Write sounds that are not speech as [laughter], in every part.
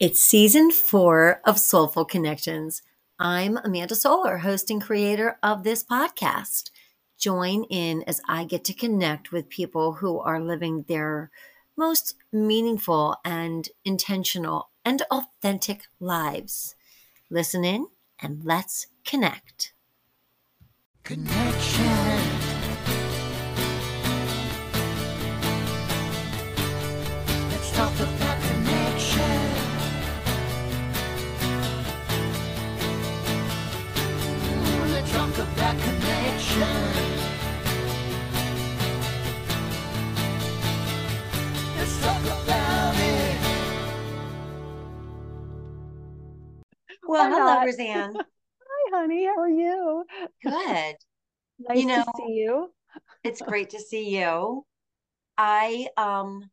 It's season four of SolFul Connections. I'm Amanda Solar, host and creator of this podcast. Join in as I get to connect with people who are living their most meaningful and intentional and authentic lives. Listen in and let's connect. Connection. Let's talk about Ooh, Let's talk about connection. Let's talk about it. Well, Why hello, not? Roseanne. [laughs] Hi, honey. How are you? Good. [laughs] Nice know- to see you. It's great to see you. I um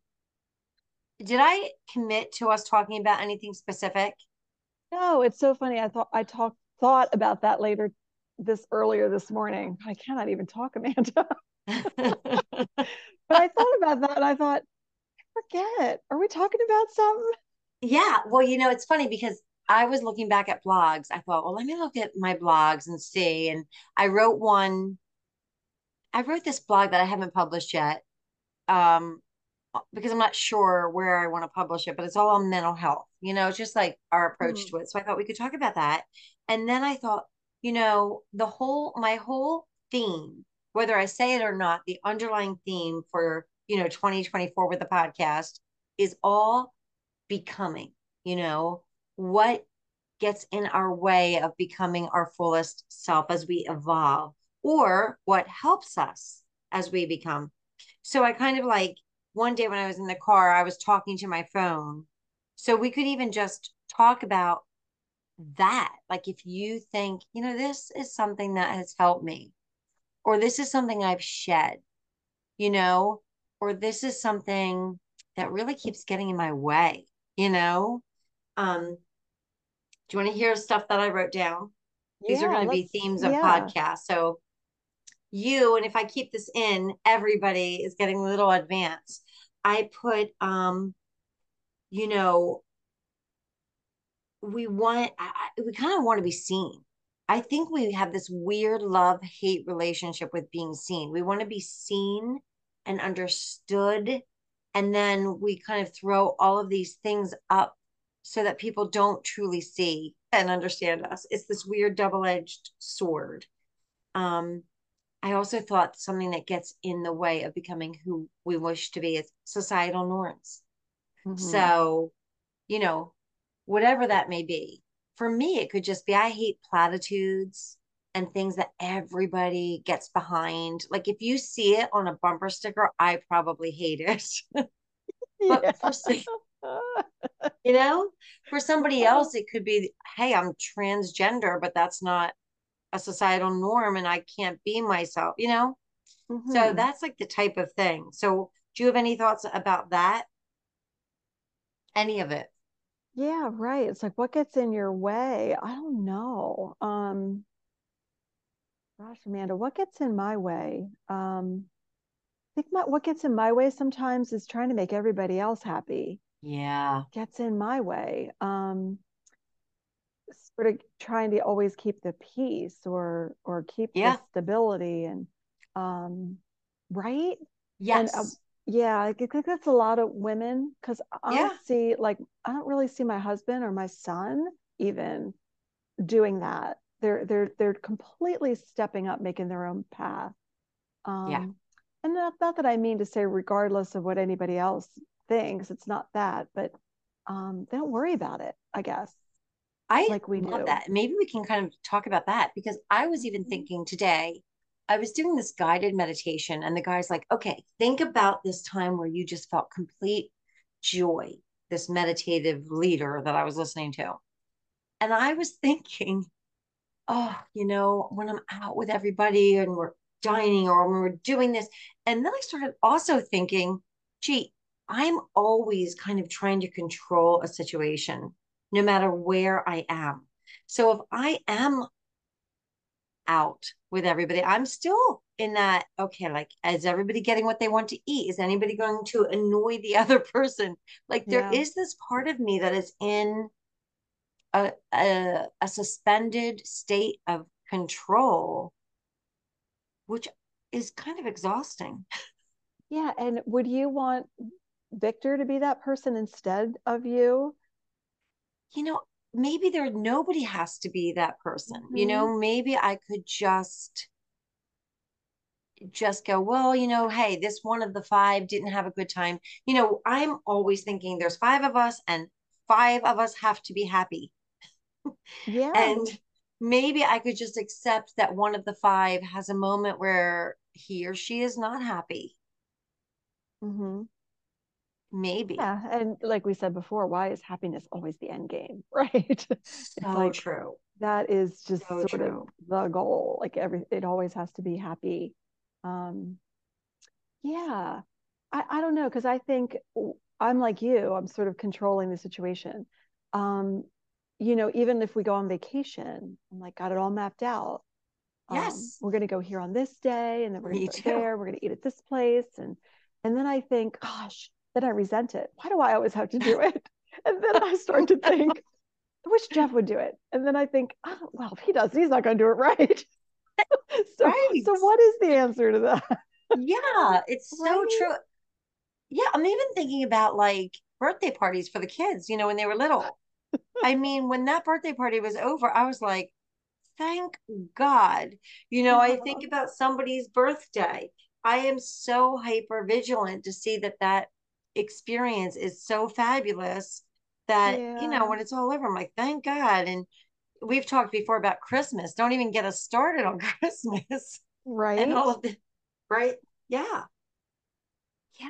did I commit to us talking about anything specific? No, it's so funny. I thought I talked thought about that later this earlier this morning. I cannot even talk, Amanda. [laughs] But I [laughs] thought about that and I thought, I forget. Are we talking about something? Yeah, well, you know, it's funny because I was looking back at blogs. I thought, well, let me look at my blogs and see. And I wrote one, I wrote this blog that I haven't published yet. Um, because I'm not sure where I want to publish it, but it's all on mental health. You know, it's just like our approach Mhm. to it. So I thought we could talk about that. And then I thought, you know, the whole my whole theme, whether I say it or not, the underlying theme for, you know, 2024 with the podcast is all becoming, you know, what gets in our way of becoming our fullest self as we evolve, or what helps us as we become. So I kind of like one day when I was in the car, I was talking to my phone. So we could even just talk about that. Like if you think, you know, this is something that has helped me, or this is something I've shed, you know, or this is something that really keeps getting in my way, you know? Um, do you want to hear stuff that I wrote down? These are going to be themes of yeah. podcasts. So you, and if I keep this in, everybody is getting a little advanced. I put, um, you know, we want, I, we kind of want to be seen. I think we have this weird love hate relationship with being seen. We want to be seen and understood. And then we kind of throw all of these things up so that people don't truly see and understand us. It's this weird double edged sword. Um, I also thought something that gets in the way of becoming who we wish to be is societal norms. Mhm. So, you know, whatever that may be. For me, it could just be I hate platitudes and things that everybody gets behind. Like if you see it on a bumper sticker, I probably hate it. [laughs] but Yeah. for some- you know, for somebody else, it could be, hey, I'm transgender, but that's not a societal norm and I can't be myself, you know? So Mhm. that's like the type of thing. So do you have any thoughts about that? Any of it? Yeah, right. It's like what gets in your way? I don't know. Um, gosh, Amanda, what gets in my way? Um, I think my, what gets in my way sometimes is trying to make everybody else happy. Yeah. Gets in my way. Um, sort of trying to always keep the peace or or keep Yeah. the stability and um, right? Yes. And uh, yeah, I think that's a lot of women because I Yeah. don't see like I don't really see my husband or my son even doing that. They're they're they're completely stepping up, making their own path. Um, Yeah. And not not that I mean to say regardless of what anybody else thinks, it's not that, but um, they don't worry about it. I guess. I like we love do. that. Maybe we can kind of talk about that because I was even Mhm. thinking today, I was doing this guided meditation, and the guy's like, okay, think about this time where you just felt complete joy, this meditative leader that I was listening to. And I was thinking, oh, you know, when I'm out with everybody and we're dining or when we're doing this. And then I started also thinking, gee, I'm always kind of trying to control a situation, no matter where I am. So if I am out with everybody, I'm still in that, okay, like, is everybody getting what they want to eat? Is anybody going to annoy the [laughs] other person? Like, there is Yeah. this part of me that is in a, a, a suspended state of control, which is kind of exhausting. Yeah. And would you want Victor to be that person instead of you? You know, maybe there nobody has to be that person. You Mhm. know, maybe I could just just go, well, you know, hey, this one of the five didn't have a good time. You know, I'm always thinking there's five of us and five of us have to be happy. [laughs] Yeah. And maybe I could just accept that one of the five has a moment where he or she is not happy. Mm hmm Maybe. Yeah. And like we said before, why is happiness always the end game? [laughs] Right. So like true. that is just So sort true. of the goal. Like every it always has to be happy. Um, yeah. I, I don't know, because I think i'm like you, I'm sort of controlling the situation. Um, you know, even if we go on vacation, I'm like, got it all mapped out. Um, Yes. we're gonna go here on this day, and then we're gonna Me go too. there, we're gonna eat at this place, and and then I think, gosh, then I resent it. Why do I always have to do [laughs] it? And then I start to [laughs] think, I wish Jeff would do it. And then I think, oh, well, if he does, he's not gonna do it right. [laughs] so Right. so what is the answer to that? Yeah, it's so Right? true. Yeah, I'm even thinking about like birthday parties for the kids, you know, when they were little. I mean, when that birthday party was over, I was like, thank God. You know, I think about somebody's birthday. I am so hyper vigilant to see that that experience is so fabulous that, you know, when it's all over, I'm like, thank God. And we've talked before about Christmas. Don't even get us started on [laughs] Christmas right and right? all of the, right? Yeah.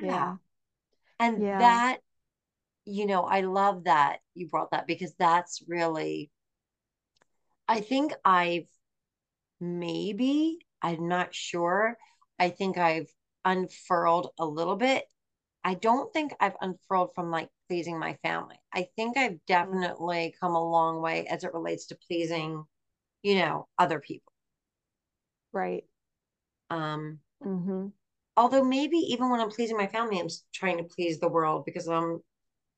Yeah. Yeah, And yeah, that, you know, I love that you brought that because that's really, I think I've maybe, I'm not sure. I think I've unfurled a little bit. I don't think I've unfurled from like pleasing my family. I think I've Mm, definitely come a long way as it relates to pleasing, you know, other people. right. Um, mm-hmm. although maybe even when I'm pleasing my family, I'm trying to please the world because I'm,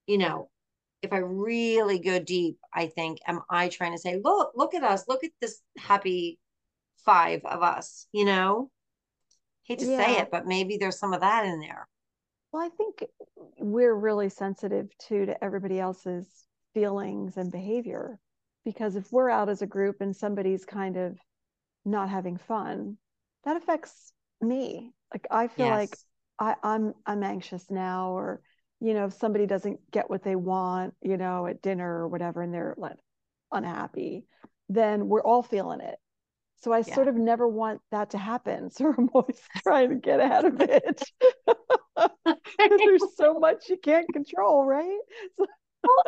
you know, if I really go deep, I think, am I trying to say, look, look at us, look at this happy five of us, you know? Hate to say it, but maybe there's some of that in there. Well, I think we're really sensitive too to everybody else's feelings and behavior because if we're out as a group and somebody's kind of not having fun, that affects me. Like I feel like I, I'm I'm anxious now, or you know, if somebody doesn't get what they want, you know, at dinner or whatever, and they're like unhappy, then we're all feeling it. So I Yeah. sort of never want that to happen. [laughs] So I'm always trying to get out of it. [laughs] Because there's so much you can't control, right? So,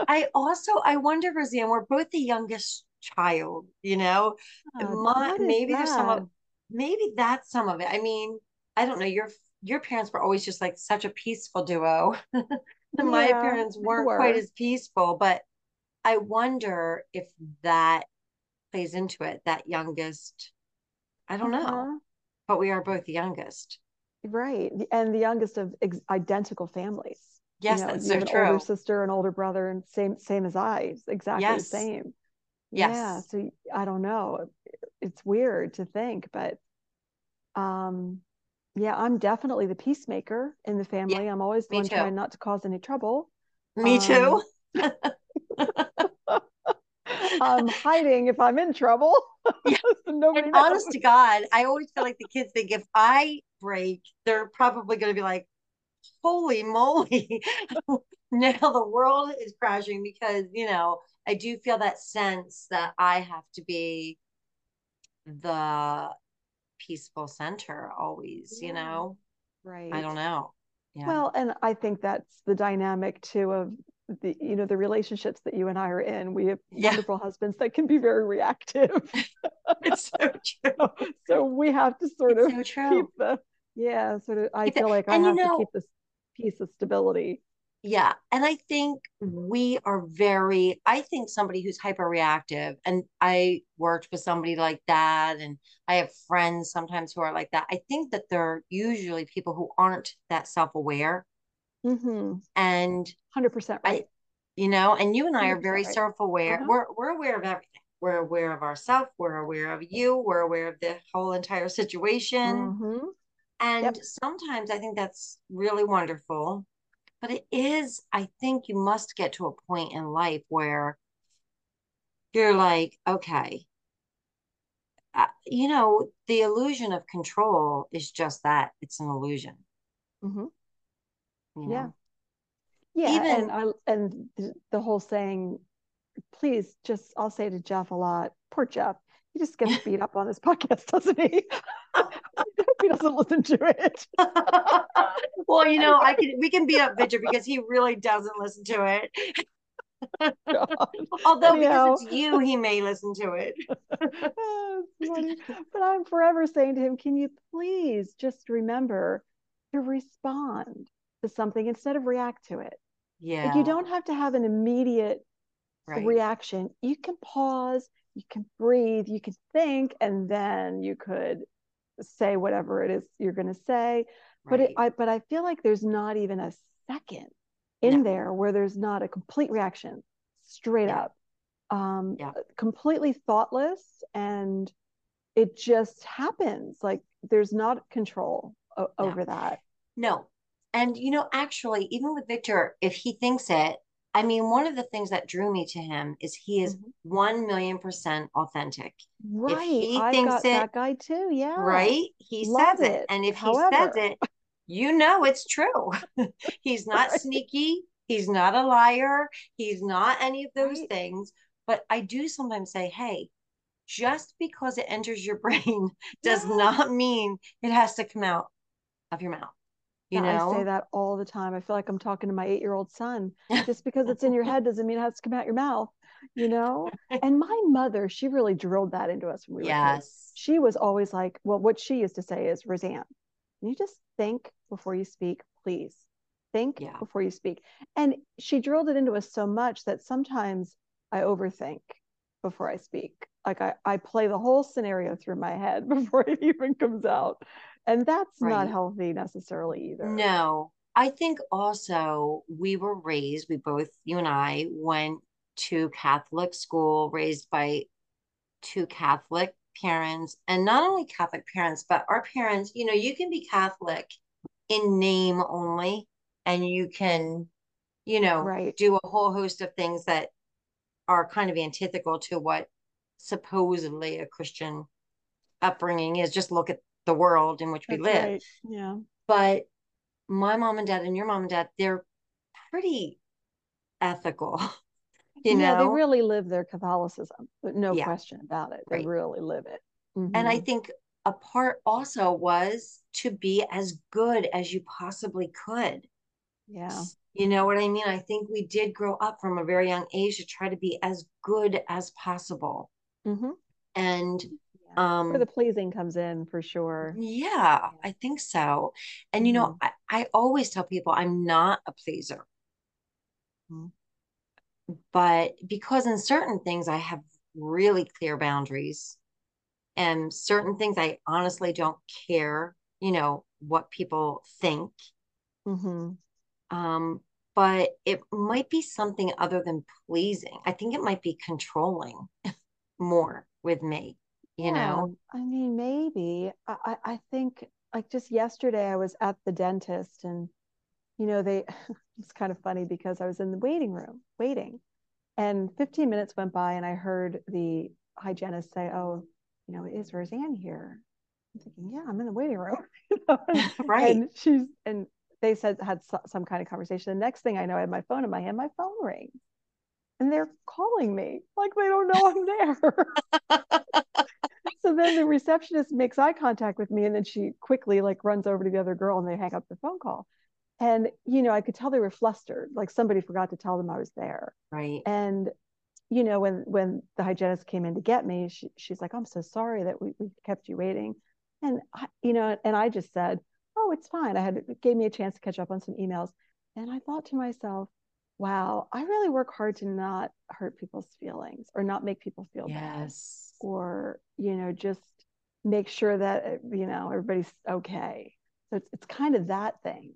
I also I wonder, Roseanne, we're both the youngest child, you know. uh, My maybe there's some of maybe that's some of it. I mean, I don't know. Your your parents were always just like such a peaceful duo. [laughs] My Yeah, parents weren't quite as peaceful, but I wonder if that plays into it, that youngest. I don't know, Uh-huh. but we are both the youngest. Right. And the youngest of ex- identical families. You Yes, know, that's you so an older sister, an older brother, and same same as I, exactly the same. Yes. Yeah. So I don't know. It's weird to think, but um, yeah, I'm definitely the peacemaker in the yeah, family. I'm always the one too. trying not to cause any trouble. Me too. [laughs] [laughs] Um, I'm hiding if I'm in trouble, [laughs] Yeah. [laughs] so And honest to God, I always feel like the kids think if I break, they're probably going to be like, holy moly, [laughs] now the world is crashing because, you know, I do feel that sense that I have to be the peaceful center always, you know? Right. I don't know. Yeah. Well, and I think that's the dynamic too of the, you know, the relationships that you and I are in. We have Yeah, wonderful husbands that can be very reactive. [laughs] it's [laughs] so true. So, we have to sort It's of so keep the, yeah, sort of, I feel like I And you have to keep this piece of stability. Yeah. And I think we are very, I think somebody who's hyper reactive, and I worked with somebody like that, and I have friends sometimes who are like that. I think that they're usually people who aren't that self aware. Mm-hmm. And 100% I, right. you know, and you and I are very right. self aware. Uh-huh. We're, we're aware of everything. We're aware of ourselves. We're aware of you. We're aware of the whole entire situation. Mm-hmm. And Yep. sometimes I think that's really wonderful. But it is, I think you must get to a point in life where you're like, okay, uh, you know, the illusion of control is just that. It's an illusion, Mm-hmm. You Yeah. know? Yeah. Even- and I and the whole saying, please just I'll say to Jeff a lot, poor Jeff. He just gets beat up on this [laughs] podcast, doesn't he? [laughs] He doesn't listen to it. [laughs] well, you know, I can we can beat up Victor because he really doesn't listen to it. Although because it's you, he may listen to it. But I'm forever saying to him, can you please just remember to respond to something instead of react to it? Yeah. Like you don't have to have an immediate right. reaction. You can pause, you can breathe, you can think, and then you could say whatever it is you're going to say. But it. I but I feel like there's not even a second in No. there where there's not a complete reaction, straight Yeah. up, um, Yeah. completely thoughtless, and it just happens. Like there's not control o- No. over that. No. And you know, actually, even with Victor, if he thinks it, I mean, one of the things that drew me to him is he is Mhm. one million percent authentic, Right. he I've thinks got it- that guy too. Yeah. right? He Love says it. it. And if he says it, you know it's true. [laughs] He's not Right. sneaky. He's not a liar. He's not any of those Right. things. But I do sometimes say, hey, just because it enters your [laughs] brain does Yeah. not mean it has to come out of your mouth. You Yeah, know? I say that all the time. I feel like I'm talking to my eight year old son. [laughs] Just because it's in your head doesn't mean it has to come out your mouth, you know? [laughs] And my mother, she really drilled that into us when we were kids. yes. She was always like, well, what she used to say is, Roseanne, can you just think before you speak, please? Think Yeah. before you speak. And she drilled it into us so much that sometimes I overthink before I speak. Like I, I play the whole scenario through my head [laughs] before it even comes out. And that's not healthy necessarily either. No, I think also we were raised, we both, you and I went to Catholic school, raised by two Catholic parents, and not only Catholic parents, but our parents, you know, you can be Catholic in name only, and you can, you know, Right. do a whole host of things that are kind of antithetical to what supposedly a Christian upbringing is. Just look at the world in which we That's live right. Yeah. but my mom and dad and your mom and dad they're pretty ethical [laughs] you yeah, they really live their Catholicism, but no Yeah. question about it. They Right. really live it. and i Mhm. think a part also was to be as good as you possibly could yeah. you know what i mean i think we did grow up from a very young age to try to be as good as possible Mhm. and. Um Where the pleasing comes in for sure. yeah i think so and you know Mhm. I, I always tell people i'm not a pleaser Mhm. but because in certain things I have really clear boundaries and certain things I honestly don't care, you know, what people think. Mhm. Um, but it might be something other than pleasing. I think it might be controlling [laughs] more with me, you know? I mean, maybe. I, I I think like just yesterday I was at the dentist and you know, they [laughs] it's kind of funny because I was in the waiting room waiting and 15 minutes went by and I heard the hygienist say, Oh, you know, is Roseanne here? I'm thinking, yeah, I'm in the waiting room. [laughs] You know, [laughs] Right. and she's and they said had some kind of conversation. The next thing I know, I had my phone in my hand, my phone rings. And they're calling me like they don't know I'm there. So then the receptionist makes eye contact with me and then she quickly like runs over to the other girl and they hang up the phone call. And you know i could tell they were flustered like somebody forgot to tell them i was there. Right. and you know when when the hygienist came in to get me she, she's like i'm so sorry that we, we kept you waiting. And I, you know and i just said oh it's fine. I had it gave me a chance to catch up on some emails. And I thought to myself, wow, I really work hard to not hurt people's feelings or not make people feel bad. Yes. Or, you know, just make sure that, uh, you know, everybody's okay. So it's, it's kind of that thing.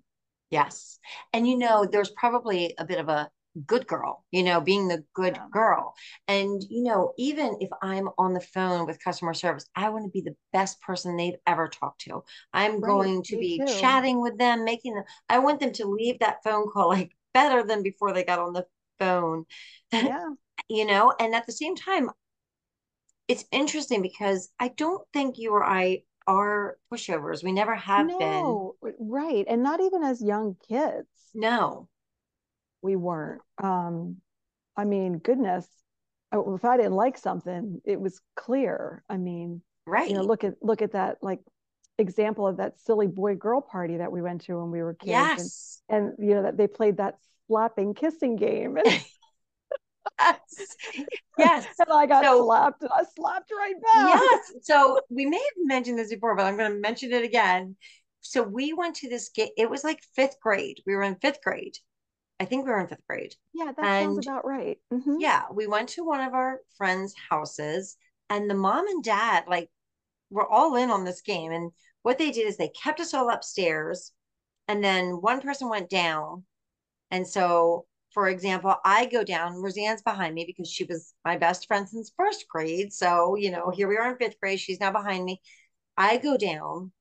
Yes. And you know, there's probably a bit of a good girl, you know, being the good Yeah. girl. And, you know, even if I'm on the phone with customer service, I want to be the best person they've ever talked to. I'm Right, going to me be too. chatting with them, making them, I want them to leave that phone call like better than before they got on the phone, [laughs] Yeah. you know, and at the same time, it's interesting because I don't think you or I are pushovers. We never have been. No, right. And not even as young kids, No. we weren't. Um, I mean, goodness, oh, if I didn't like something, it was clear. I mean, Right. you know, look at look at that like example of that silly boy girl party that we went to when we were kids. and- Yes. And, you know, that they played that slapping kissing game. [laughs] And, Yes. [laughs] Yes. and I got So- slapped and I slapped right back. Yes. So we may have mentioned this before, but I'm going to mention it again. So we went to this game. It was like fifth grade. We were in fifth grade. I think we were in fifth grade. Yeah, that sounds about right. Mhm. Yeah. We went to one of our friends' houses, and the mom and dad, like, were all in on this game. And what they did is they kept us all upstairs, and then one person went down. And so, for example, I go down, Roseanne's behind me because she was my best friend since first grade. So, you know, here we are in fifth grade. She's now behind me. I go down,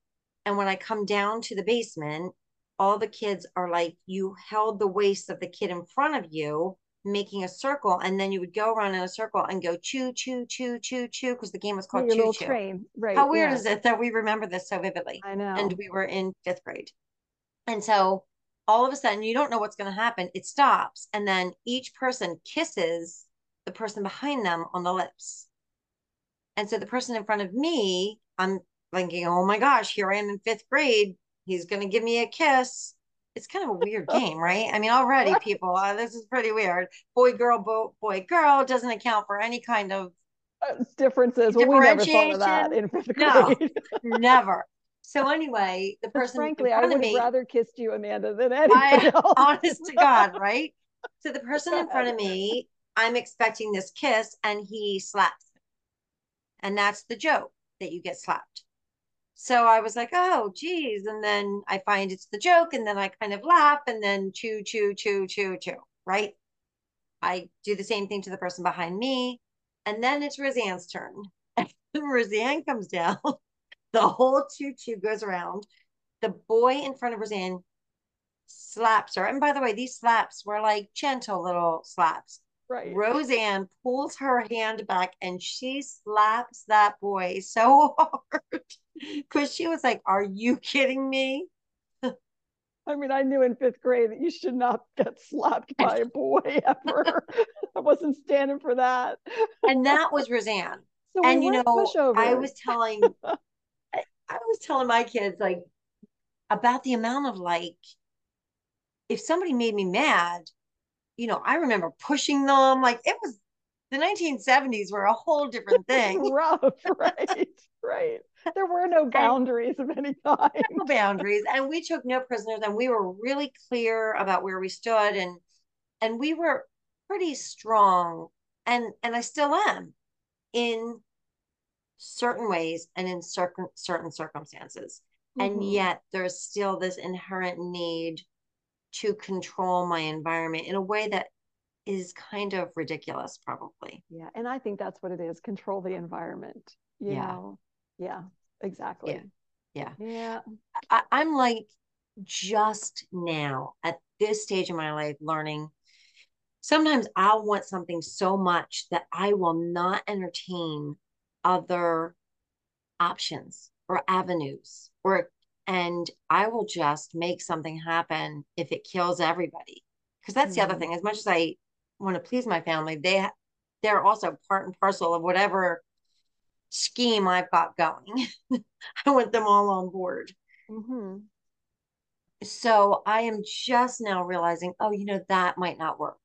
and when I come down to the basement, all the kids are like, you held the waist of the kid in front of you, making a circle, and then you would go around in a circle and go choo, choo, choo, choo, choo, because the game was called Your Choo Choo. train. Right. How weird yeah. is it that we remember this so vividly? I know. and we were in fifth grade. And so all of a sudden, you don't know what's going to happen. It stops, and then each person kisses the person behind them on the lips. And so the person in front of me, I'm thinking, oh my gosh, here I am in fifth grade. He's going to give me a kiss. It's kind of a weird [laughs] game, right? I mean, already people, uh, this is pretty weird. Boy, girl, bo- boy, girl doesn't account for any kind of Uh, differences. Well, we never thought of that in fifth No. grade. [laughs] never. So anyway, the person frankly, in I would me, rather kissed you, Amanda, than anybody else. [laughs] honest to God, right? So the person in front of [laughs] me, I'm expecting this kiss, and he slaps me. And that's the joke that you get slapped. So I was like, oh, geez. And then I find it's the joke, and then I kind of laugh, and then choo, choo, choo, choo, choo, right? I do the same thing to the person behind me. And then it's Roseanne's turn. [laughs] Roseanne comes down. The whole choo goes around. The boy in front of Roseanne slaps her. And by the way, these slaps were like gentle little slaps. Right. Roseanne pulls her hand back and she slaps that boy so hard [laughs] because she was like, Are you kidding me? I mean, I knew in fifth grade that you should not get slapped by a boy [laughs] ever. I wasn't standing for that. And that was Roseanne. So and you know, I was telling [laughs] I, was telling my kids like about the amount of like if somebody made me mad, you know, I remember pushing them like it was the 1970s were a whole different [laughs] thing. rough, [laughs] right? Right. There were no boundaries of any kind. no boundaries and we took no prisoners and we were really clear about where we stood and and we were pretty strong and and I still am in certain ways and in certain certain circumstances and Mhm. yet there's still this inherent need to control my environment in a way that is kind of ridiculous probably Yeah, and I think that's what it is. Control the environment. You Yeah. know? Yeah, exactly. Yeah. Yeah. I, I'm like just now at this stage in my life learning. Sometimes I'll want something so much that I will not entertain other options or avenues or and I will just make something happen if it kills everybody. Because that's the other Mhm. thing. As much as I want to please my family, they they're also part and parcel of whatever scheme I've got going. [laughs] I want them all on board hmm so I am just now realizing, oh, you know, that might not work.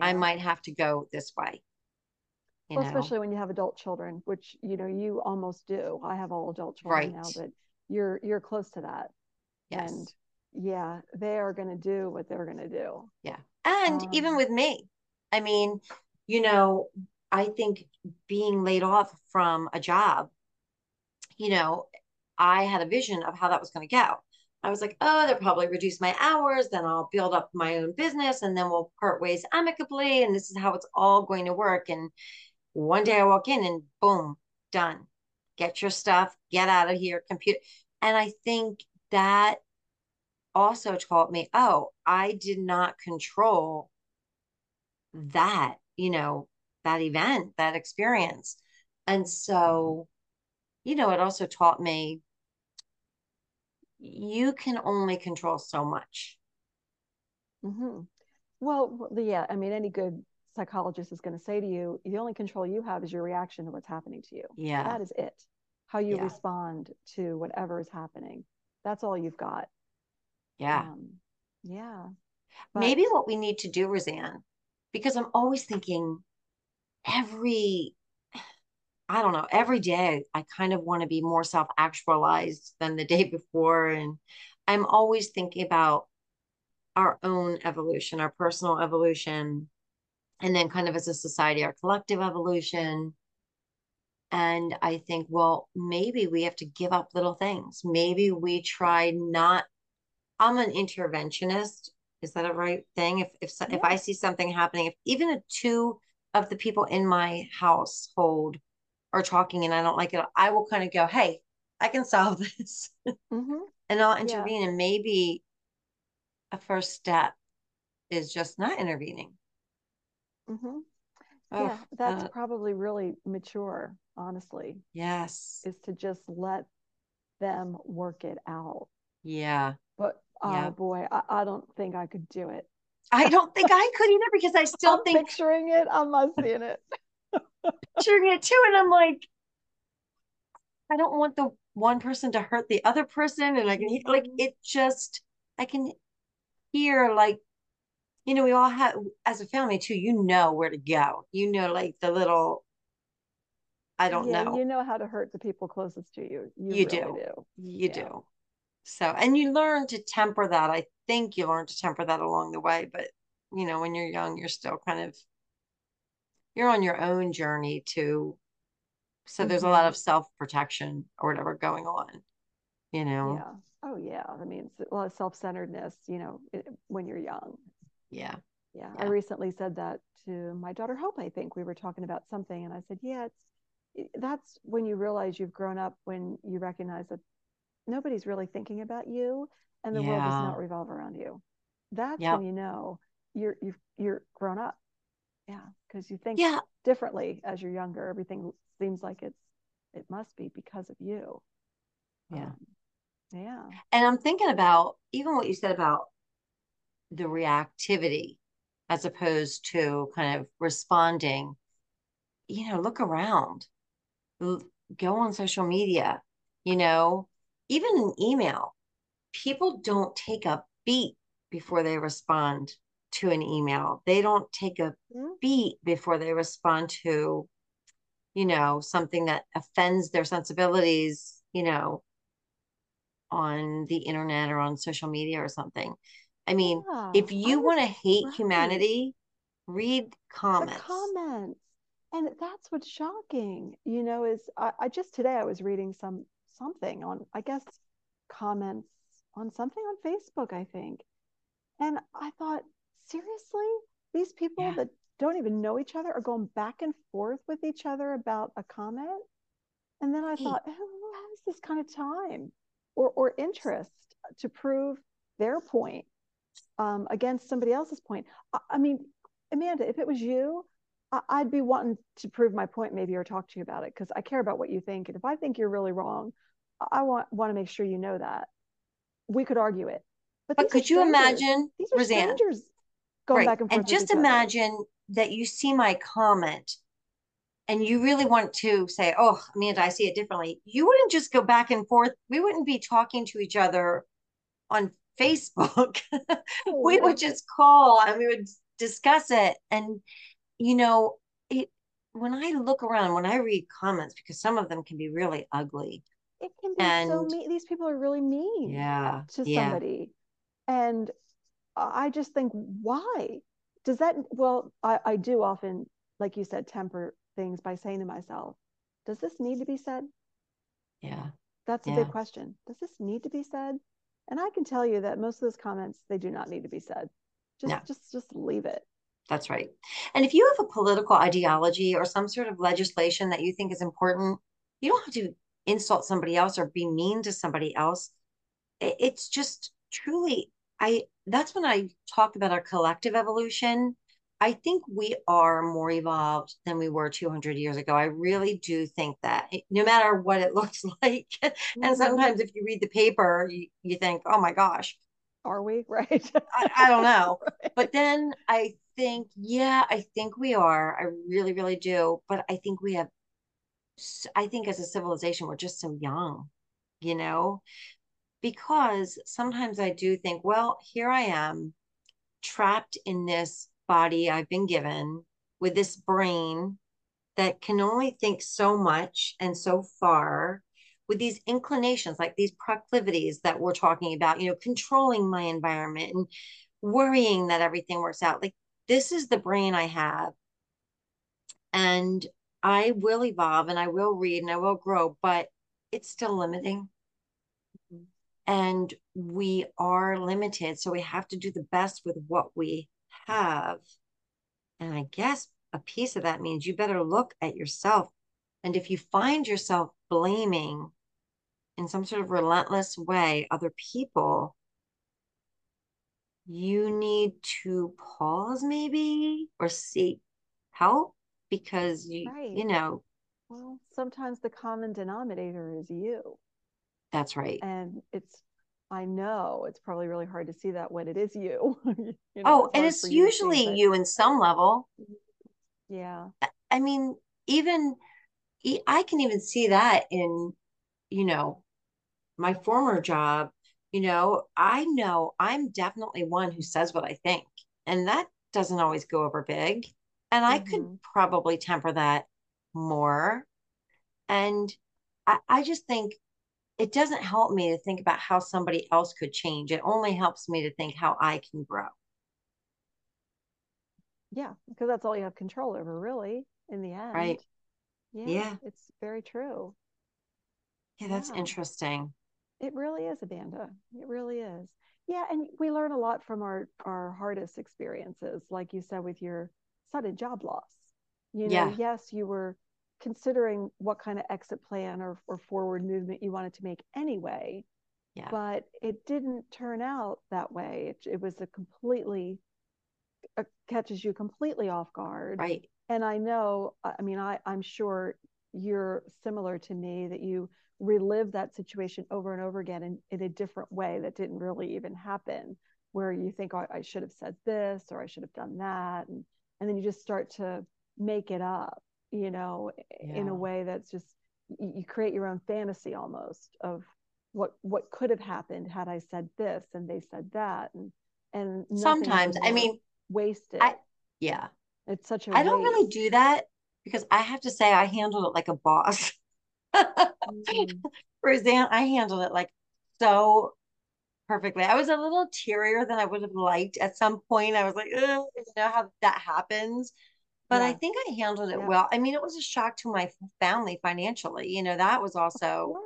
I might have to go this way. You Well, know, especially when you have adult children, which you know you almost do. I have all adult children now, but you're you're close to that. yes, And yeah, they are going to do what they're going to do. Yeah. And even Um, with me, I mean, you know, I think being laid off from a job, you know, I had a vision of how that was going to go. I was like, oh, they'll probably reduce my hours, then I'll build up my own business, and then we'll part ways amicably. And this is how it's all going to work. And one day I walk in and boom, done. Get your stuff, get out of here, compute. And I think that also taught me, oh, I did not control that, you know, that event, that experience. And so, you know, it also taught me you can only control so much. mhm. Well, yeah, I mean, any good psychologist is going to say to you, the only control you have is your reaction to what's happening to you. Yeah. That is it. How you Yeah. respond to whatever is happening. That's all you've got. Yeah. Um, yeah. But Maybe what we need to do, Roseanne, because I'm always thinking every, I don't know, every day I kind of want to be more self-actualized than the day before. And I'm always thinking about our own evolution, our personal evolution, and then kind of as a society, our collective evolution. And I think, well, maybe we have to give up little things. Maybe we try not. I'm an interventionist. Is that a right thing? If if so- if I see something happening, if even a two of the people in my household are talking and I don't like it, I will kind of go, "Hey, I can solve [laughs] this," mhm, and I'll yeah. intervene. And maybe a first step is just not intervening. Mhm. Oh, Yeah, that's uh, probably really mature, honestly, yes, is to just let them work it out. yeah, But oh yeah. boy, I, I don't think I could do it. I don't think I could either because I still I'm think picturing it. I'm not seeing it. picturing it too, and I'm like, I don't want the one person to hurt the other person, and I can like Mhm. it just I can hear like you know we all have as a family too. You know where to go. You know like the little I don't Yeah, know. you know how to hurt the people closest to you. You You really do. do. You Yeah. do. So, and you learn to temper that. I think you learn to temper that along the way, but you know, when you're young, you're still kind of you're on your own journey to so there's a lot of mm-hmm. self-protection or whatever going on, you know. Yeah. Oh, yeah. I mean, it's a lot of self-centeredness, you know, it, when you're young. Yeah. Yeah. I recently said that to my daughter Hope, I think. We were talking about something and I said, yeah, it's that's when you realize you've grown up when you recognize that nobody's really thinking about you and the world does not revolve around you. That's Yep. when you know you're you've you're grown up. Yeah, because you think Yeah. differently as you're younger. Everything seems like it's it must be because of you. Yeah. Um, yeah. And I'm thinking about even what you said about the reactivity as opposed to kind of responding. You know, look around, go on social media, you know, even an email. People don't take a beat before they respond to an email. They don't take a Mhm. beat before they respond to, you know, something that offends their sensibilities, you know, on the internet or on social media or something. I mean, Yeah. if you want to hate right. humanity, read The comments. comments. And that's what's shocking, you know, is I, I just today I was reading some something on, I guess, comments on something on Facebook, I think. And I thought, seriously, these people Yeah. that don't even know each other are going back and forth with each other about a comment. And then I Right. thought, who has this kind of time or, or interest to prove their point um, against somebody else's point? I, I mean, Amanda, if it was you, I, I'd be wanting to prove my point maybe or talk to you about it because I care about what you think. And if I think you're really wrong, I want want to make sure you know that. We could argue it. But, But could you imagine, These are Roseanne? strangers going Right. back and forth And just imagine that you see my comment and you really want to say, Oh, Amanda, I see it differently. You wouldn't just go back and forth. We wouldn't be talking to each other on Facebook. [laughs] Oh, we Oh, would just call and we would discuss it. And, you know, it, when I look around, when I read comments, because some of them can be really ugly. it can be so mean. These people are really mean yeah, to yeah, somebody. And I just think, why? Does that, well, I, I do often, like you said, temper things by saying to myself, does this need to be said? Yeah. That's a Yeah. big question. Does this need to be said? And I can tell you that most of those comments, they do not need to be said. Just, No. just, just leave it. That's right. And if you have a political ideology or some sort of legislation that you think is important, you don't have to insult somebody else or be mean to somebody else. It's just truly, I that's when I talk about our collective evolution. I think we are more evolved than we were 200 years ago. I really do think that, no matter what it [laughs] looks like. And Mhm. sometimes if you read the paper, you, you think, oh my gosh, Are we? [laughs] Right. I, I don't know. [laughs] Right. But then I think, yeah, I think we are. I really, really do. But I think we have, I think as a civilization, we're just so young, you know, because sometimes I do think, well, here I am trapped in this body I've been given with this brain that can only think so much and so far with these inclinations, like these proclivities that we're talking about, you know, controlling my environment and worrying that everything works out. Like, this is the brain I have. And I will evolve and I will read and I will grow, but it's still limiting. Mm-hmm. And we are limited. So we have to do the best with what we have. And I guess a piece of that means you better look at yourself. And if you find yourself blaming in some sort of relentless way other people, you need to pause maybe or seek help because you Right. you know Well, sometimes the common denominator is you. that's right. And it's, I know it's probably really hard to see that when it is you. [laughs] You know, Oh, and it's you to see, usually but you in some level. Yeah. I mean, even I can even see that in, you know, my former job. You know, I know I'm definitely one who says what I think, and that doesn't always go over big. And I could Mhm. probably temper that more. And I, I just think it doesn't help me to think about how somebody else could change. It only helps me to think how I can grow. Yeah. Because that's all you have control over, really, in the end. Right. Yeah. Yeah. It's very true. Yeah, that's interesting. It really is, Amanda. It really is. Yeah, and we learn a lot from our our hardest experiences, like you said with your sudden job loss. You know, Yeah. yes, you were considering what kind of exit plan or, or forward movement you wanted to make anyway, Yeah. but it didn't turn out that way. It, it was a completely uh, catches you completely off guard. Right. And I know, I I mean, I, I'm sure you're similar to me that you relive that situation over and over again in, in a different way that didn't really even happen, where you think, oh, I should have said this or I should have done that. And, and then you just start to make it up, you know, in a way that's just, you, create your own fantasy almost of what, what could have happened had I said this and they said that. And, and Sometimes, I mean, wasted. I yeah. it's such a I don't really do that because I have to say I handled it like a boss. Mhm. [laughs] For example, I handled it like so perfectly. I was a little tearier than I would have liked at some point. I was like, you know how that happens. But I think I handled it Yep. well. I mean, it was a shock to my family financially. You know, that was also.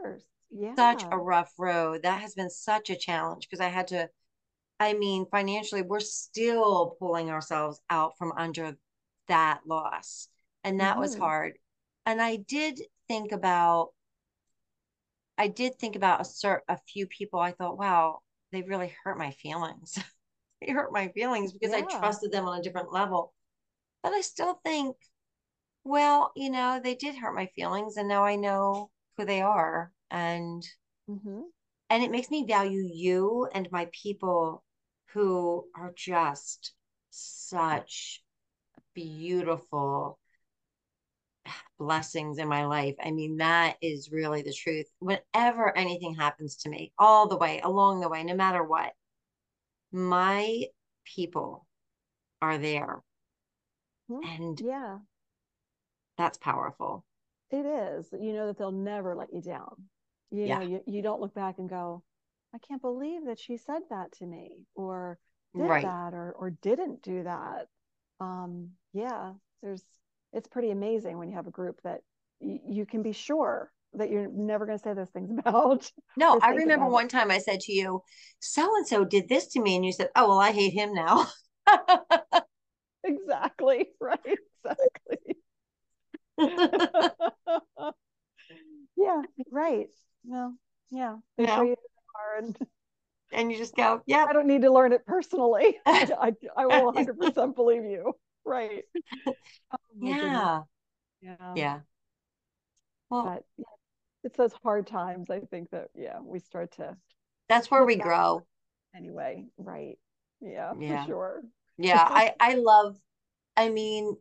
Yeah. such a rough road. That has been such a challenge because I had to, I mean, financially, we're still pulling ourselves out from under that loss. And that was Mhm. hard. And I did think about, I did think about a cert, a few people. I thought, wow, they really hurt my feelings. [laughs] they hurt my feelings because I trusted them on a different level. But I still think, well, you know, they did hurt my feelings, and now I know who they are. And hmm and it makes me value you and my people who are just such beautiful blessings in my life. I mean, that is really the truth. Whenever anything happens to me, all the way, along the way, no matter what, my people are there. And Yeah, that's powerful. it is. You know that they'll never let you down. You Yeah. know, you, you don't look back and go, I can't believe that she said that to me or did Right. that or or didn't do that. Um, yeah, there's it's pretty amazing when you have a group that y- you can be sure that you're never going to say those things [laughs] about. No, I remember one time I said to you, so and so did this to me. And you said, oh, well, I hate him now. [laughs] Exactly, [laughs] right? Exactly. [laughs] yeah, right. Well, yeah, they Yeah. you and [laughs] and you just go, yeah, I don't need to learn it personally. I, I, will 100% believe you. Right. Oh, yeah, Yeah. yeah. Well, But yeah, it's those hard times, I think that, yeah, we start to, that's where we grow. anyway. Right. Yeah, Yeah. for sure. Yeah, [laughs] I I love, I mean,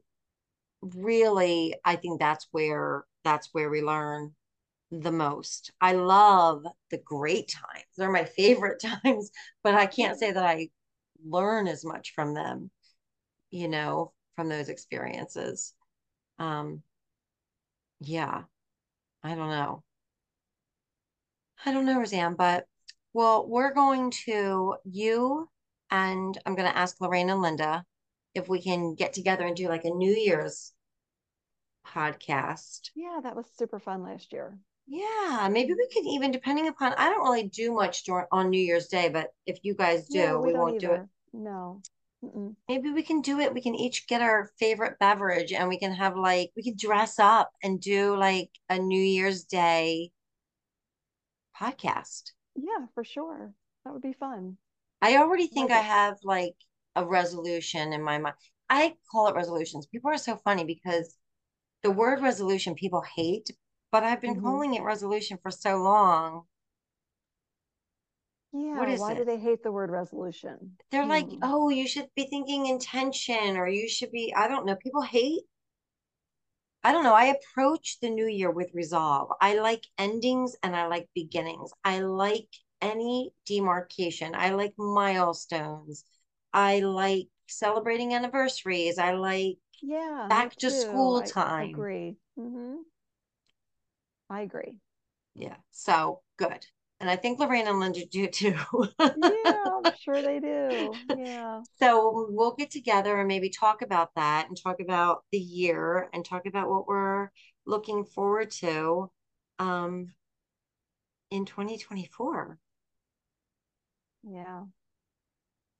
really, I think that's where that's where we learn the most. I love the great times. They're my [laughs] favorite times, but I can't say that I learn as much from them, you know, from those experiences. Um, yeah, I don't know. I don't know, Roseanne, but well, we're going to you and I'm going to ask Lorraine and Linda if we can get together and do like a New Year's podcast. Yeah, that was super fun last year. Yeah, maybe we could even, depending upon, I don't really do much during on New Year's Day, but if you guys do, we we won't do it. No. Mm-mm. Maybe we can do it. We can each get our favorite beverage and we can have like, we could dress up and do like a New Year's Day podcast. Yeah, for sure. That would be fun. I already think Like I have like a resolution in my mind. I call it resolutions. People are so funny because the word resolution people hate, but I've been Mhm. calling it resolution for so long. Yeah, is why do they hate the word resolution? They're like, Hmm. oh, you should be thinking intention, or you should be, I don't know. People hate. I don't know. I approach the new year with resolve. I like endings and I like beginnings. I like any demarcation. I like milestones. I like celebrating anniversaries. I like Yeah, back to too. school time. I agree. hmm I agree. Yeah. So good. And I think Lorraine and Linda do too. Yeah, I'm [laughs] sure they do. Yeah. So we'll get together and maybe talk about that and talk about the year and talk about what we're looking forward to um in 2024. Yeah.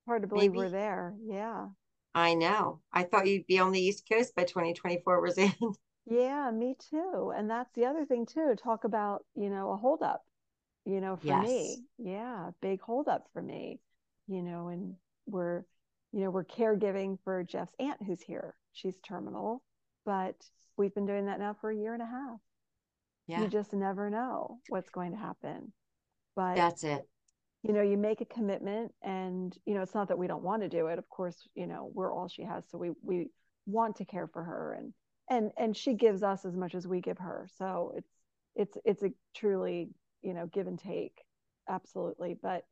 Hard to believe we're there. Yeah. I know. I thought you'd be on the East Coast by 2024, [laughs] Roseanne. Yeah, me too. And that's the other thing too. Talk about, you know, a holdup, you know, for Yes. me. Yeah, big holdup for me, you know, and we're, you know, we're caregiving for Jeff's aunt who's here. She's terminal, but we've been doing that now for a year and a half. Yeah, You just never know what's going to happen. But that's it. You know, you make a commitment and, you know, it's not that we don't want to do it. Of course, you know, we're all she has. So we we want to care for her and and and she gives us as much as we give her. So it's it's it's a truly, you know, give and take. Absolutely. But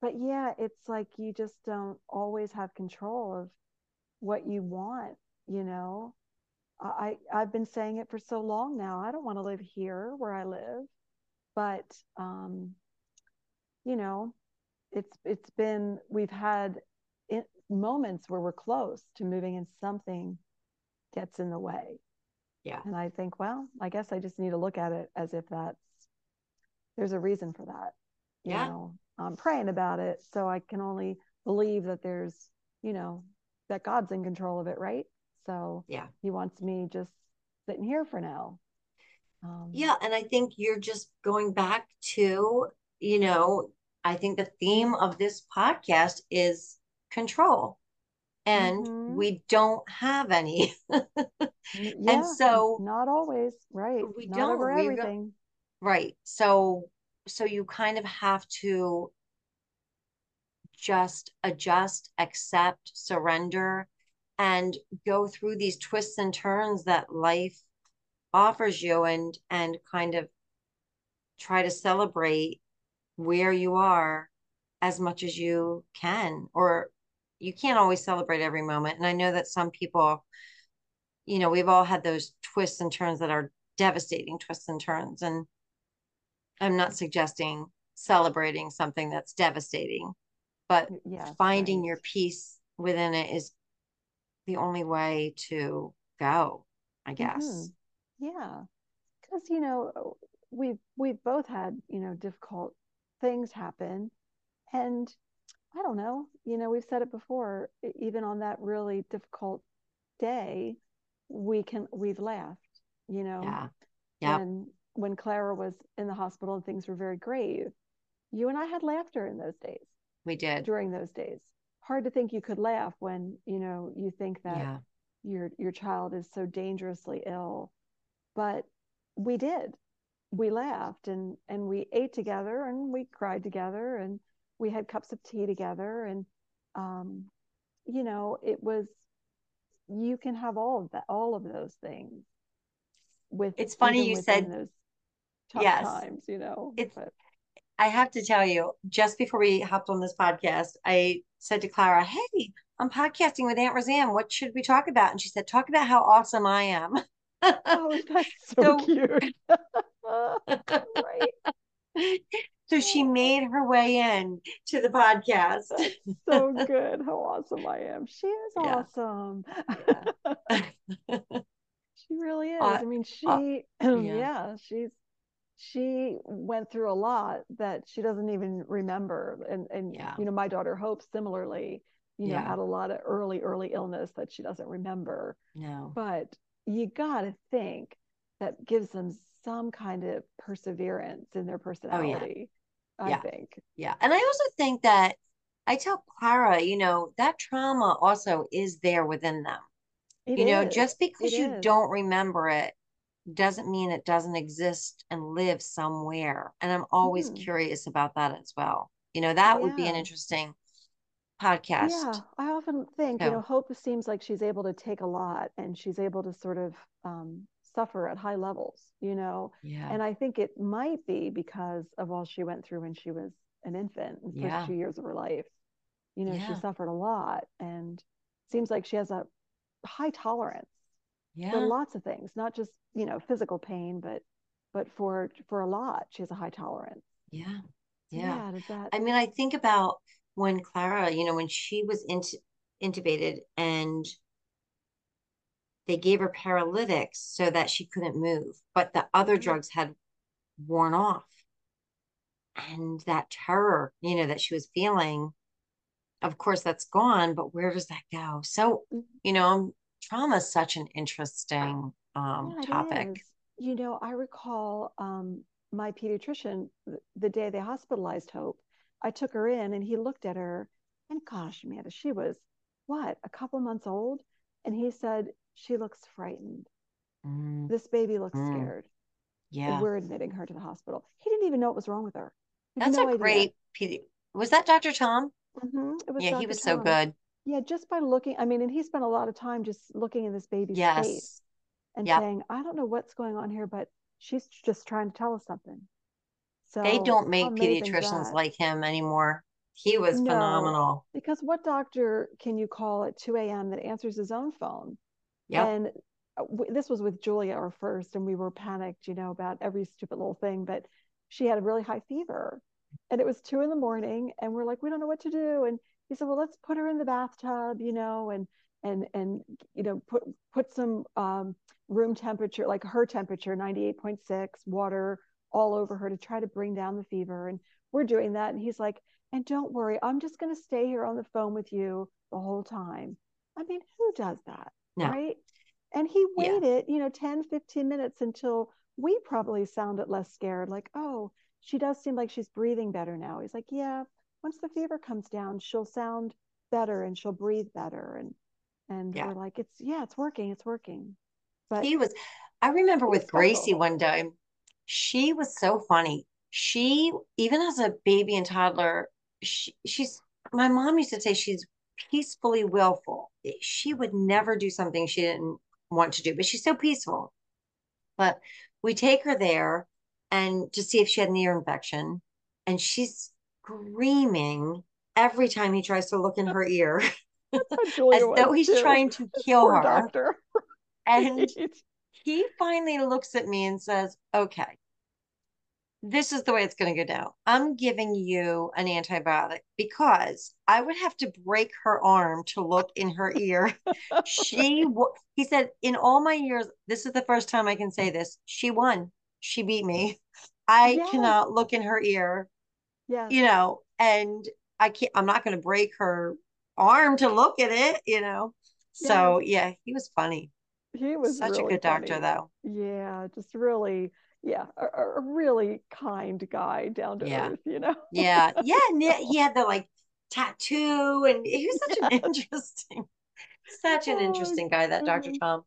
but yeah, it's like you just don't always have control of what you want, you know. I I've been saying it for so long now. I don't want to live here where I live, but um you know, it's it's been we've had moments where we're close to moving and something gets in the way. Yeah. And I think, well, I guess I just need to look at it as if that's there's a reason for that. You Yeah. know, I'm praying about it, so I can only believe that there's, you know, that God's in control of it, right? So Yeah. He wants me just sitting here for now. Um, Yeah, and I think you're just going back to, you know, I think the theme of this podcast is control. And Mhm. we don't have any. [laughs] yeah, so- not always, right? We not don't. over everything. Right. So so you kind of have to just adjust, accept, surrender, and go through these twists and turns that life offers you and and kind of try to celebrate where you are as much as you can or you can't always celebrate every moment and i know that some people you know we've all had those twists and turns that are devastating twists and turns and i'm not suggesting celebrating something that's devastating. But yes, finding right. your peace within it is the only way to go, I guess. Mhm. Yeah, because you know we've we've both had you know difficult things happen, and I don't know, you know we've said it before. Even on that really difficult day, we can we've laughed. You know, Yeah. Yep. when when Clara was in the hospital and things were very grave, you and I had laughter in those days. We did. During those days, hard to think you could laugh when you know you think that Yeah. your your child is so dangerously ill but we did we laughed and and we ate together and we cried together and we had cups of tea together and um you know it was you can have all of that all of those things with It's funny you said those tough yes. times you know It's but I have to tell you, just before we hopped on this podcast, I said to Clara, Hey, I'm podcasting with Aunt Roseanne. What should we talk about? And she said, Talk about how awesome I am. [laughs] oh [laughs] that's so, So cute [laughs] right so she oh, made her way in to the podcast. so good how awesome i am she is Yeah. awesome Yeah. [laughs] She really is. Uh, I mean, uh, she, [clears throat] yeah. yeah, she's she went through a lot that she doesn't even remember. And and Yeah. you know, my daughter Hope similarly, you know, had a lot of early early illness that she doesn't remember. No. But you got to think that gives them some kind of perseverance in their personality. I Oh, Yeah. think. Yeah. And I also think that I tell Clara, you know, that trauma also is there within them. It You know, just because It you is. don't remember it doesn't mean it doesn't exist and live somewhere. And I'm always Mhm. curious about that as well. You know, that would be an Yeah. Interesting Yeah. I often think, you know, Hope seems like she's able to take a lot and she's able to sort of um, suffer at high levels, you know. yeah. And I think it might be because of all she went through when she was an infant, the first two years of her life. You know, she suffered a lot and seems like she has a high tolerance yeah. for lots of things, not just, you know, physical pain, but but for for a lot, she has a high tolerance. Yeah. Yeah. yeah, I mean, I think about when Clara, you know, when she was int intubated and they gave her paralytics so that she couldn't move, but the other Mhm. drugs had worn off. And that terror, you know, that she was feeling, of course, that's gone, but where does that go? So, Mhm. you know, trauma is such an interesting um Yeah, topic. is. You know, I recall um, my pediatrician the day they hospitalized Hope. I took her in and he looked at her, and gosh, Amanda, she was what, a couple months old? And he said, She looks frightened. Mm, This baby looks mm, scared. yeah. We're admitting her to the hospital. He didn't even know what was wrong with her. He That's no a idea. great pedi was that Dr. Tom? hmm It was Yeah, he Dr. was so good. Yeah, just by looking, I mean, and he spent a lot of time just looking in this baby's face and Yep. saying, I don't know what's going on here, but she's just trying to tell us something. They don't make pediatricians that? like him anymore. He was No, phenomenal. because what doctor can you call at 2 a.m. that answers his own phone? Yep. And uh, this was with Julia, our first, and we were panicked, you know, about every stupid little thing. But she had a really high fever, and it was two in the morning, and we're like, we don't know what to do. And he said, well, let's put her in the bathtub, you know, and and and you know, put put some um, room temperature, like her temperature, 98.6, water all over her to try to bring down the fever. And we're doing that, and he's like, and don't worry, I'm just going to stay here on the phone with you the whole time. I mean, who does that? No. right? And he Yeah. waited, you know, 10, 15 minutes until we probably sounded less scared, like, oh, she does seem like she's breathing better now. He's like, yeah, once the fever comes down, she'll sound better and she'll breathe better. And and Yeah. we're like, it's yeah, it's working, it's working. But He was, I remember with Gracie one time, she was so funny. She, even as a baby and toddler, she, she's, my mom used to say she's peacefully willful. She would never do something she didn't want to do, but she's so peaceful. But we take her there and to see if she had an ear infection, and she's screaming every time he tries to look in her ear [laughs] as though he's too. trying to kill poor her. doctor. And. [laughs] he finally looks at me and says, Okay, this is the way it's going to go down. I'm giving you an antibiotic because I would have to break her arm to look in her [laughs] ear. she, he said, in all my years, this is the first time I can say this. She won. She beat me. I Yes. cannot look in her ear, Yeah. you know, and I can't, I'm not going to break her arm to look at it, you know. So, yeah, he was funny. He was Such a really good doctor, funny. though. Yeah, just really, yeah, a, a a really kind guy, down to Yeah. earth, you know? Yeah. Yeah. [laughs] And he had the like tattoo, and he was such an interesting, such an interesting guy, that Dr. Mm-hmm. Tom.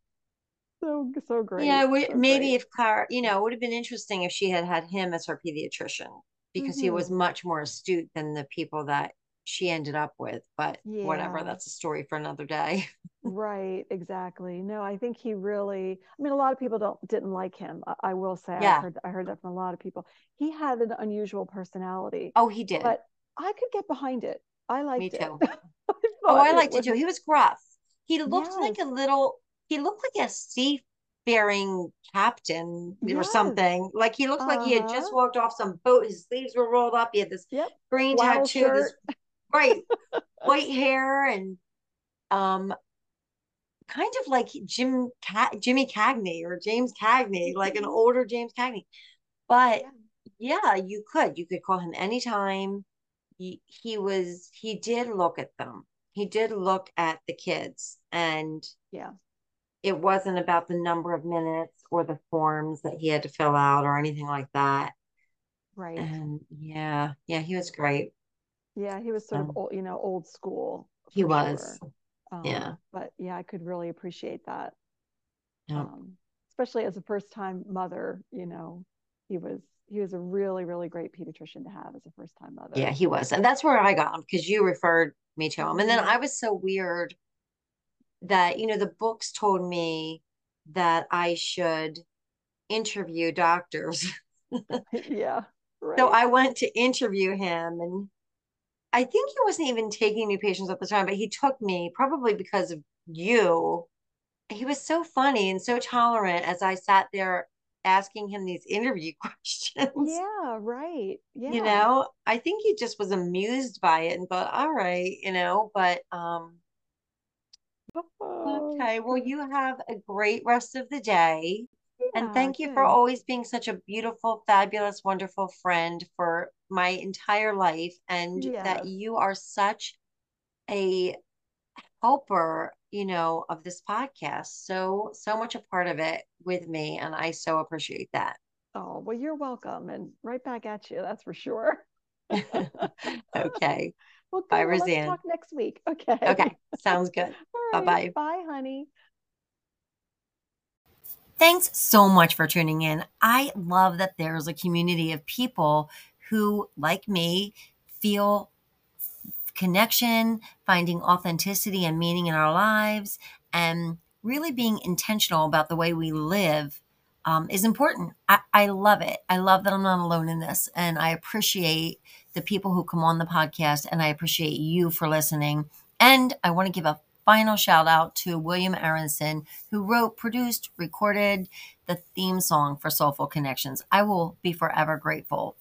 So so great. Yeah, we, so maybe great. if Clara, you know, it would have been interesting if she had had him as her pediatrician because he mm-hmm. was much more astute than the people that she ended up with. But whatever, that's a story for another day. [laughs] Right, exactly. No, I think he really, I mean, a lot of people don't didn't like him. I, I will say, Yeah. I've heard I heard that from a lot of people. He had an unusual personality, Oh, he did. but I could get behind it. I liked Me it. [laughs] I Oh, I liked it was- too. He was gruff. He looked like a little, he looked like a seafaring captain or something. Like he looked like he had just Uh-huh. walked off some boat. His sleeves were rolled up. He had this Yep. green Flannel tattoo, this bright [laughs] white hair, and um, kind of like Jim Ca- Jimmy Cagney or James Cagney, like an [laughs] older James Cagney. But Yeah. yeah, you could. You could call him anytime. He, he was, he did look at them. He did look at the kids, and Yeah. it wasn't about the number of minutes or the forms that he had to fill out or anything like that. Right. And yeah, yeah, he was great. Yeah, he was sort Um, of old, you know, old school. He was. sure. Um, Yeah. But yeah, I could really appreciate that. Yeah. Um, especially as a first time mother, you know, he was he was a really, really great pediatrician to have as a first time mother. Yeah, he was. And that's where I got him because you referred me to him. And then Mhm. I was so weird that, you know, the books told me that I should interview doctors. [laughs] [laughs] yeah. Right. So I went to interview him and I think he wasn't even taking new patients at the time, but he took me probably because of you. He was so funny and so tolerant as I sat there asking him these interview [laughs] questions. yeah, right. Yeah. You know, I think he just was amused by it and thought, all right, you know, but um Oh, okay, well you have a great rest of the day. And thank you for always being such a beautiful, fabulous, wonderful friend for my entire life, and that you are such a helper, you know, of this podcast. So, so much a part of it with me, and I so appreciate that. Oh, well, you're welcome. And right back at you, that's for sure. [laughs] Okay. [laughs] Well, good. Bye, Well, Roseanne. talk next week. [laughs] Okay. Okay. Sounds good. All Bye-bye. Bye, honey. Thanks so much for tuning in. I love that there's a community of people who, like me, feel connection, finding authenticity and meaning in our lives, and really being intentional about the way we live um, is important. I, I love it. I love that I'm not alone in this. And I appreciate the people who come on the podcast, and I appreciate you for listening. And I want to give a final shout out to William Aronson, who wrote, produced, recorded the theme song for SolFul Connections. I will be forever grateful